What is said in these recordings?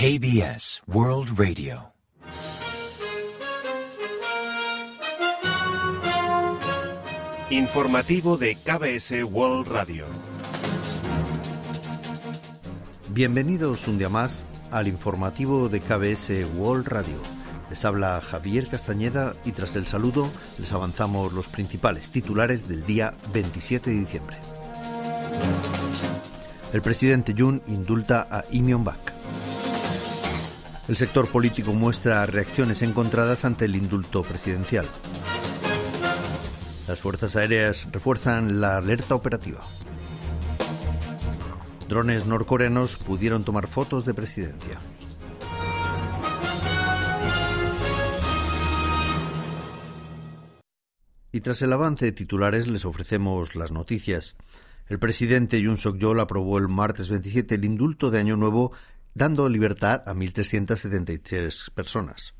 KBS World Radio. Informativo de KBS World Radio. Bienvenidos un día más al informativo de KBS World Radio. Les habla Javier Castañeda y tras el saludo les avanzamos los principales titulares del día 27 de diciembre. El presidente Jun indulta a Lee bak El sector político muestra reacciones encontradas ante el indulto presidencial. Las fuerzas aéreas refuerzan la alerta operativa. Drones norcoreanos pudieron tomar fotos de presidencia. Y tras el avance de titulares les ofrecemos las noticias. El presidente Yoon Suk-yeol aprobó el martes 27 el indulto de Año Nuevo, dando libertad a 1.373 personas.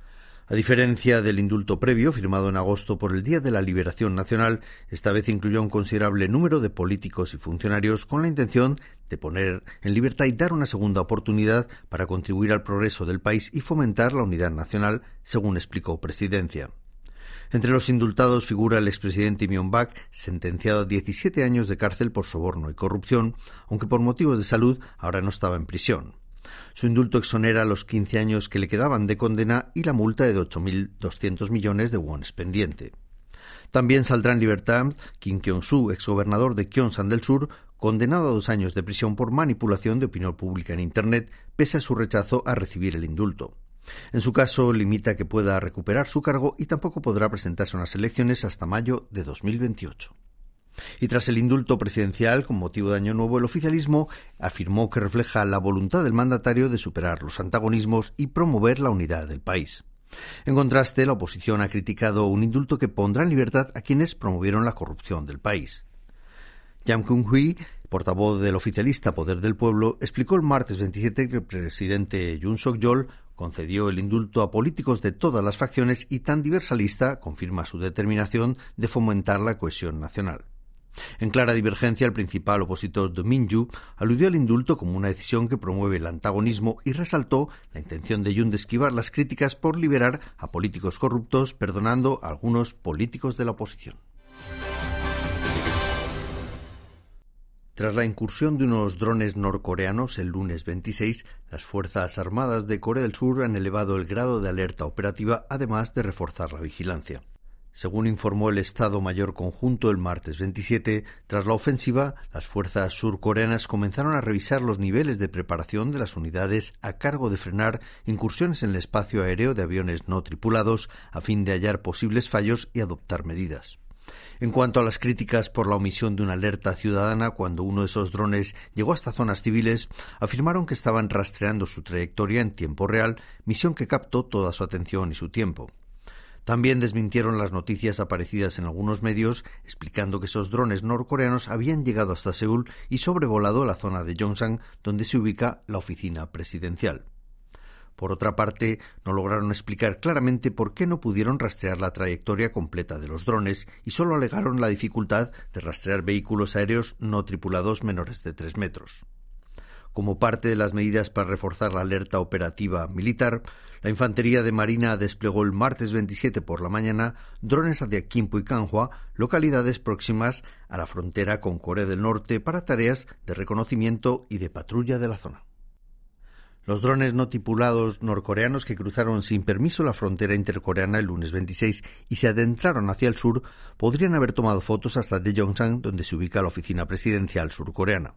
A diferencia del indulto previo, firmado en agosto por el Día de la Liberación Nacional, esta vez incluyó un considerable número de políticos y funcionarios con la intención de poner en libertad y dar una segunda oportunidad para contribuir al progreso del país y fomentar la unidad nacional, según explicó Presidencia. Entre los indultados figura el expresidente Myung-bak, sentenciado a 17 años de cárcel por soborno y corrupción, aunque por motivos de salud ahora no estaba en prisión. Su indulto exonera los 15 años que le quedaban de condena y la multa de 8.200 millones de wones pendiente. También saldrá en libertad Kim Kyung-soo, exgobernador de Gyeongsang del Sur, condenado a dos años de prisión por manipulación de opinión pública en Internet, pese a su rechazo a recibir el indulto. En su caso, limita que pueda recuperar su cargo y tampoco podrá presentarse a unas elecciones hasta mayo de 2028. Y tras el indulto presidencial con motivo de Año Nuevo, el oficialismo afirmó que refleja la voluntad del mandatario de superar los antagonismos y promover la unidad del país. En contraste, la oposición ha criticado un indulto que pondrá en libertad a quienes promovieron la corrupción del país. Yang Kung-hui, portavoz del oficialista Poder del Pueblo, explicó el martes 27 que el presidente Yoon Suk-yeol concedió el indulto a políticos de todas las facciones y tan diversa lista confirma su determinación de fomentar la cohesión nacional. En clara divergencia, el principal opositor de Minju aludió al indulto como una decisión que promueve el antagonismo y resaltó la intención de Yun de esquivar las críticas por liberar a políticos corruptos, perdonando a algunos políticos de la oposición. Tras la incursión de unos drones norcoreanos el lunes 26, las Fuerzas Armadas de Corea del Sur han elevado el grado de alerta operativa, además de reforzar la vigilancia. Según informó el Estado Mayor Conjunto el martes 27, tras la ofensiva, las fuerzas surcoreanas comenzaron a revisar los niveles de preparación de las unidades a cargo de frenar incursiones en el espacio aéreo de aviones no tripulados a fin de hallar posibles fallos y adoptar medidas. En cuanto a las críticas por la omisión de una alerta ciudadana cuando uno de esos drones llegó hasta zonas civiles, afirmaron que estaban rastreando su trayectoria en tiempo real, misión que captó toda su atención y su tiempo. También desmintieron las noticias aparecidas en algunos medios explicando que esos drones norcoreanos habían llegado hasta Seúl y sobrevolado la zona de Yongsan, donde se ubica la oficina presidencial. Por otra parte, no lograron explicar claramente por qué no pudieron rastrear la trayectoria completa de los drones y solo alegaron la dificultad de rastrear vehículos aéreos no tripulados menores de tres metros. Como parte de las medidas para reforzar la alerta operativa militar, la Infantería de Marina desplegó el martes 27 por la mañana drones hacia Kimpo y Kanhua, localidades próximas a la frontera con Corea del Norte, para tareas de reconocimiento y de patrulla de la zona. Los drones no tripulados norcoreanos que cruzaron sin permiso la frontera intercoreana el lunes 26 y se adentraron hacia el sur podrían haber tomado fotos hasta Daejeon, donde se ubica la oficina presidencial surcoreana.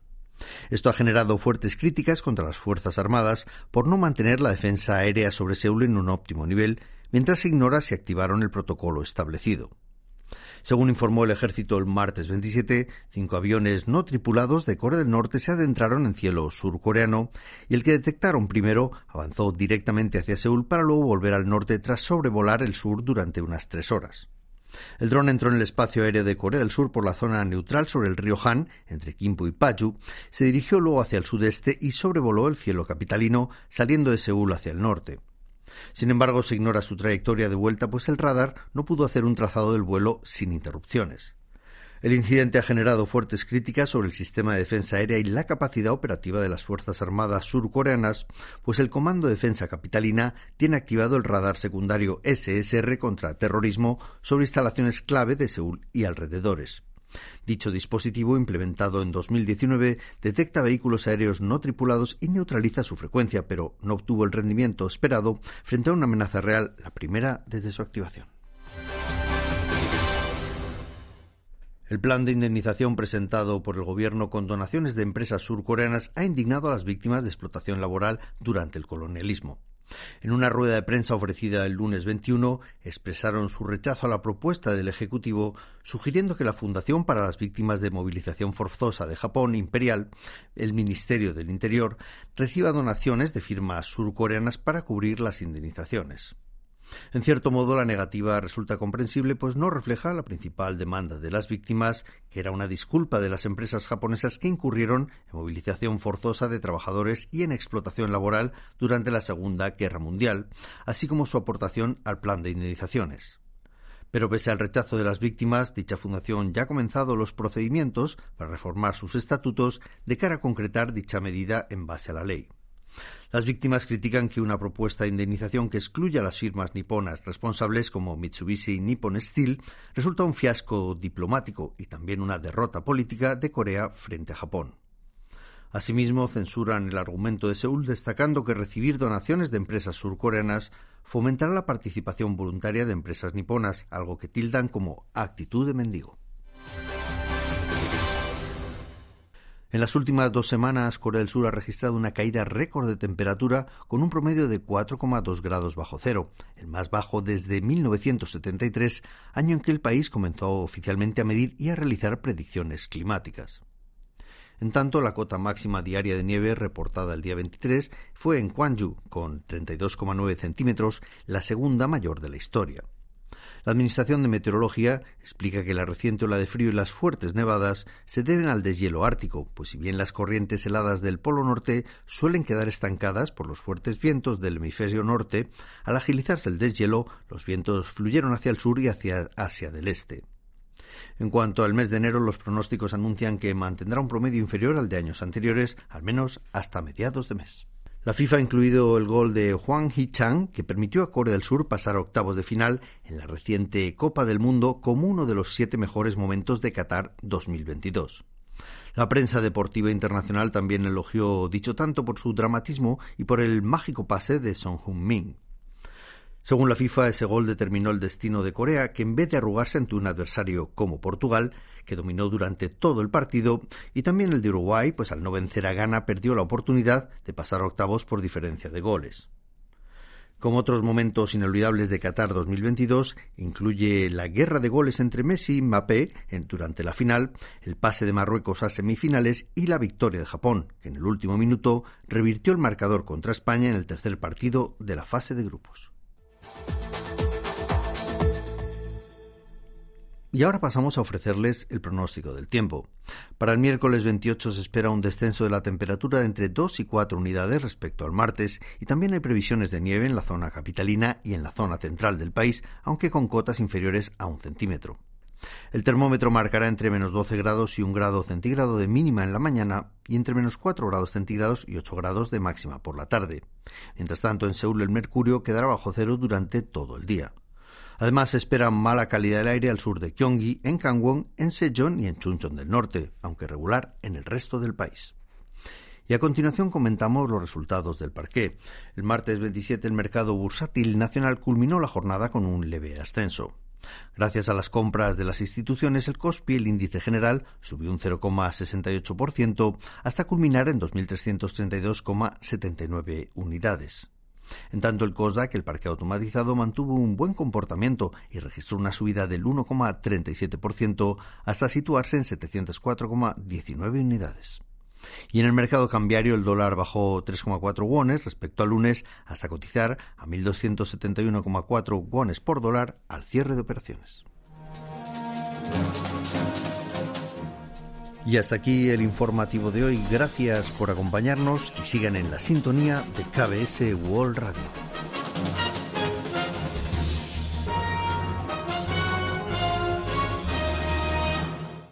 Esto ha generado fuertes críticas contra las Fuerzas Armadas por no mantener la defensa aérea sobre Seúl en un óptimo nivel, mientras se ignora si activaron el protocolo establecido. Según informó el ejército el martes 27, cinco aviones no tripulados de Corea del Norte se adentraron en cielo surcoreano y el que detectaron primero avanzó directamente hacia Seúl para luego volver al norte tras sobrevolar el sur durante unas tres horas. El dron entró en el espacio aéreo de Corea del Sur por la zona neutral sobre el río Han, entre Kimpo y Paju, se dirigió luego hacia el sudeste y sobrevoló el cielo capitalino, saliendo de Seúl hacia el norte. Sin embargo, se ignora su trayectoria de vuelta, pues el radar no pudo hacer un trazado del vuelo sin interrupciones. El incidente ha generado fuertes críticas sobre el sistema de defensa aérea y la capacidad operativa de las Fuerzas Armadas surcoreanas, pues el Comando de Defensa Capitalina tiene activado el radar secundario SSR contra terrorismo sobre instalaciones clave de Seúl y alrededores. Dicho dispositivo, implementado en 2019, detecta vehículos aéreos no tripulados y neutraliza su frecuencia, pero no obtuvo el rendimiento esperado frente a una amenaza real, la primera desde su activación. El plan de indemnización presentado por el gobierno con donaciones de empresas surcoreanas ha indignado a las víctimas de explotación laboral durante el colonialismo. En una rueda de prensa ofrecida el lunes 21, expresaron su rechazo a la propuesta del Ejecutivo, sugiriendo que la Fundación para las Víctimas de Movilización Forzosa de Japón, Imperial, el Ministerio del Interior, reciba donaciones de firmas surcoreanas para cubrir las indemnizaciones. En cierto modo, la negativa resulta comprensible, pues no refleja la principal demanda de las víctimas, que era una disculpa de las empresas japonesas que incurrieron en movilización forzosa de trabajadores y en explotación laboral durante la Segunda Guerra Mundial, así como su aportación al plan de indemnizaciones. Pero pese al rechazo de las víctimas, dicha fundación ya ha comenzado los procedimientos para reformar sus estatutos de cara a concretar dicha medida en base a la ley. Las víctimas critican que una propuesta de indemnización que excluya a las firmas niponas responsables como Mitsubishi y Nippon Steel resulta un fiasco diplomático y también una derrota política de Corea frente a Japón. Asimismo, censuran el argumento de Seúl destacando que recibir donaciones de empresas surcoreanas fomentará la participación voluntaria de empresas niponas, algo que tildan como actitud de mendigo. En las últimas dos semanas, Corea del Sur ha registrado una caída récord de temperatura con un promedio de 4,2 grados bajo cero, el más bajo desde 1973, año en que el país comenzó oficialmente a medir y a realizar predicciones climáticas. En tanto, la cota máxima diaria de nieve reportada el día 23 fue en Gwangju, con 32,9 centímetros, la segunda mayor de la historia. La Administración de Meteorología explica que la reciente ola de frío y las fuertes nevadas se deben al deshielo ártico, pues si bien las corrientes heladas del Polo Norte suelen quedar estancadas por los fuertes vientos del hemisferio norte, al agilizarse el deshielo, los vientos fluyeron hacia el sur y hacia Asia del Este. En cuanto al mes de enero, los pronósticos anuncian que mantendrá un promedio inferior al de años anteriores, al menos hasta mediados de mes. La FIFA ha incluido el gol de Juan Hee-chang, que permitió a Corea del Sur pasar a octavos de final en la reciente Copa del Mundo como uno de los siete mejores momentos de Qatar 2022. La prensa deportiva internacional también elogió dicho tanto por su dramatismo y por el mágico pase de Son Heung-min. Según la FIFA, ese gol determinó el destino de Corea, que en vez de arrugarse ante un adversario como Portugal, que dominó durante todo el partido, y también el de Uruguay, pues al no vencer a Ghana perdió la oportunidad de pasar a octavos por diferencia de goles. Como otros momentos inolvidables de Qatar 2022, incluye la guerra de goles entre Messi y Mbappé durante la final, el pase de Marruecos a semifinales y la victoria de Japón, que en el último minuto revirtió el marcador contra España en el tercer partido de la fase de grupos. Y ahora pasamos a ofrecerles el pronóstico del tiempo. Para el miércoles 28 se espera un descenso de la temperatura de entre 2 y 4 unidades respecto al martes y también hay previsiones de nieve en la zona capitalina y en la zona central del país, aunque con cotas inferiores a un centímetro. El termómetro marcará entre menos 12 grados y 1 grado centígrado de mínima en la mañana y entre menos 4 grados centígrados y 8 grados de máxima por la tarde. Mientras tanto, en Seúl el mercurio quedará bajo cero durante todo el día. Además, se espera mala calidad del aire al sur de Gyeonggi, en Gangwon, en Sejong y en Chuncheon del norte, aunque regular en el resto del país. Y a continuación comentamos los resultados del parqué. El martes 27 el mercado bursátil nacional culminó la jornada con un leve ascenso. Gracias a las compras de las instituciones, el COSPI, el índice general, subió un 0,68% hasta culminar en 2.332,79 unidades. En tanto, el COSDAC, el parque automatizado, mantuvo un buen comportamiento y registró una subida del 1,37% hasta situarse en 704,19 unidades. Y en el mercado cambiario el dólar bajó 3,4 wones respecto al lunes hasta cotizar a 1.271,4 wones por dólar al cierre de operaciones. Y hasta aquí el informativo de hoy. Gracias por acompañarnos y sigan en la sintonía de KBS World Radio.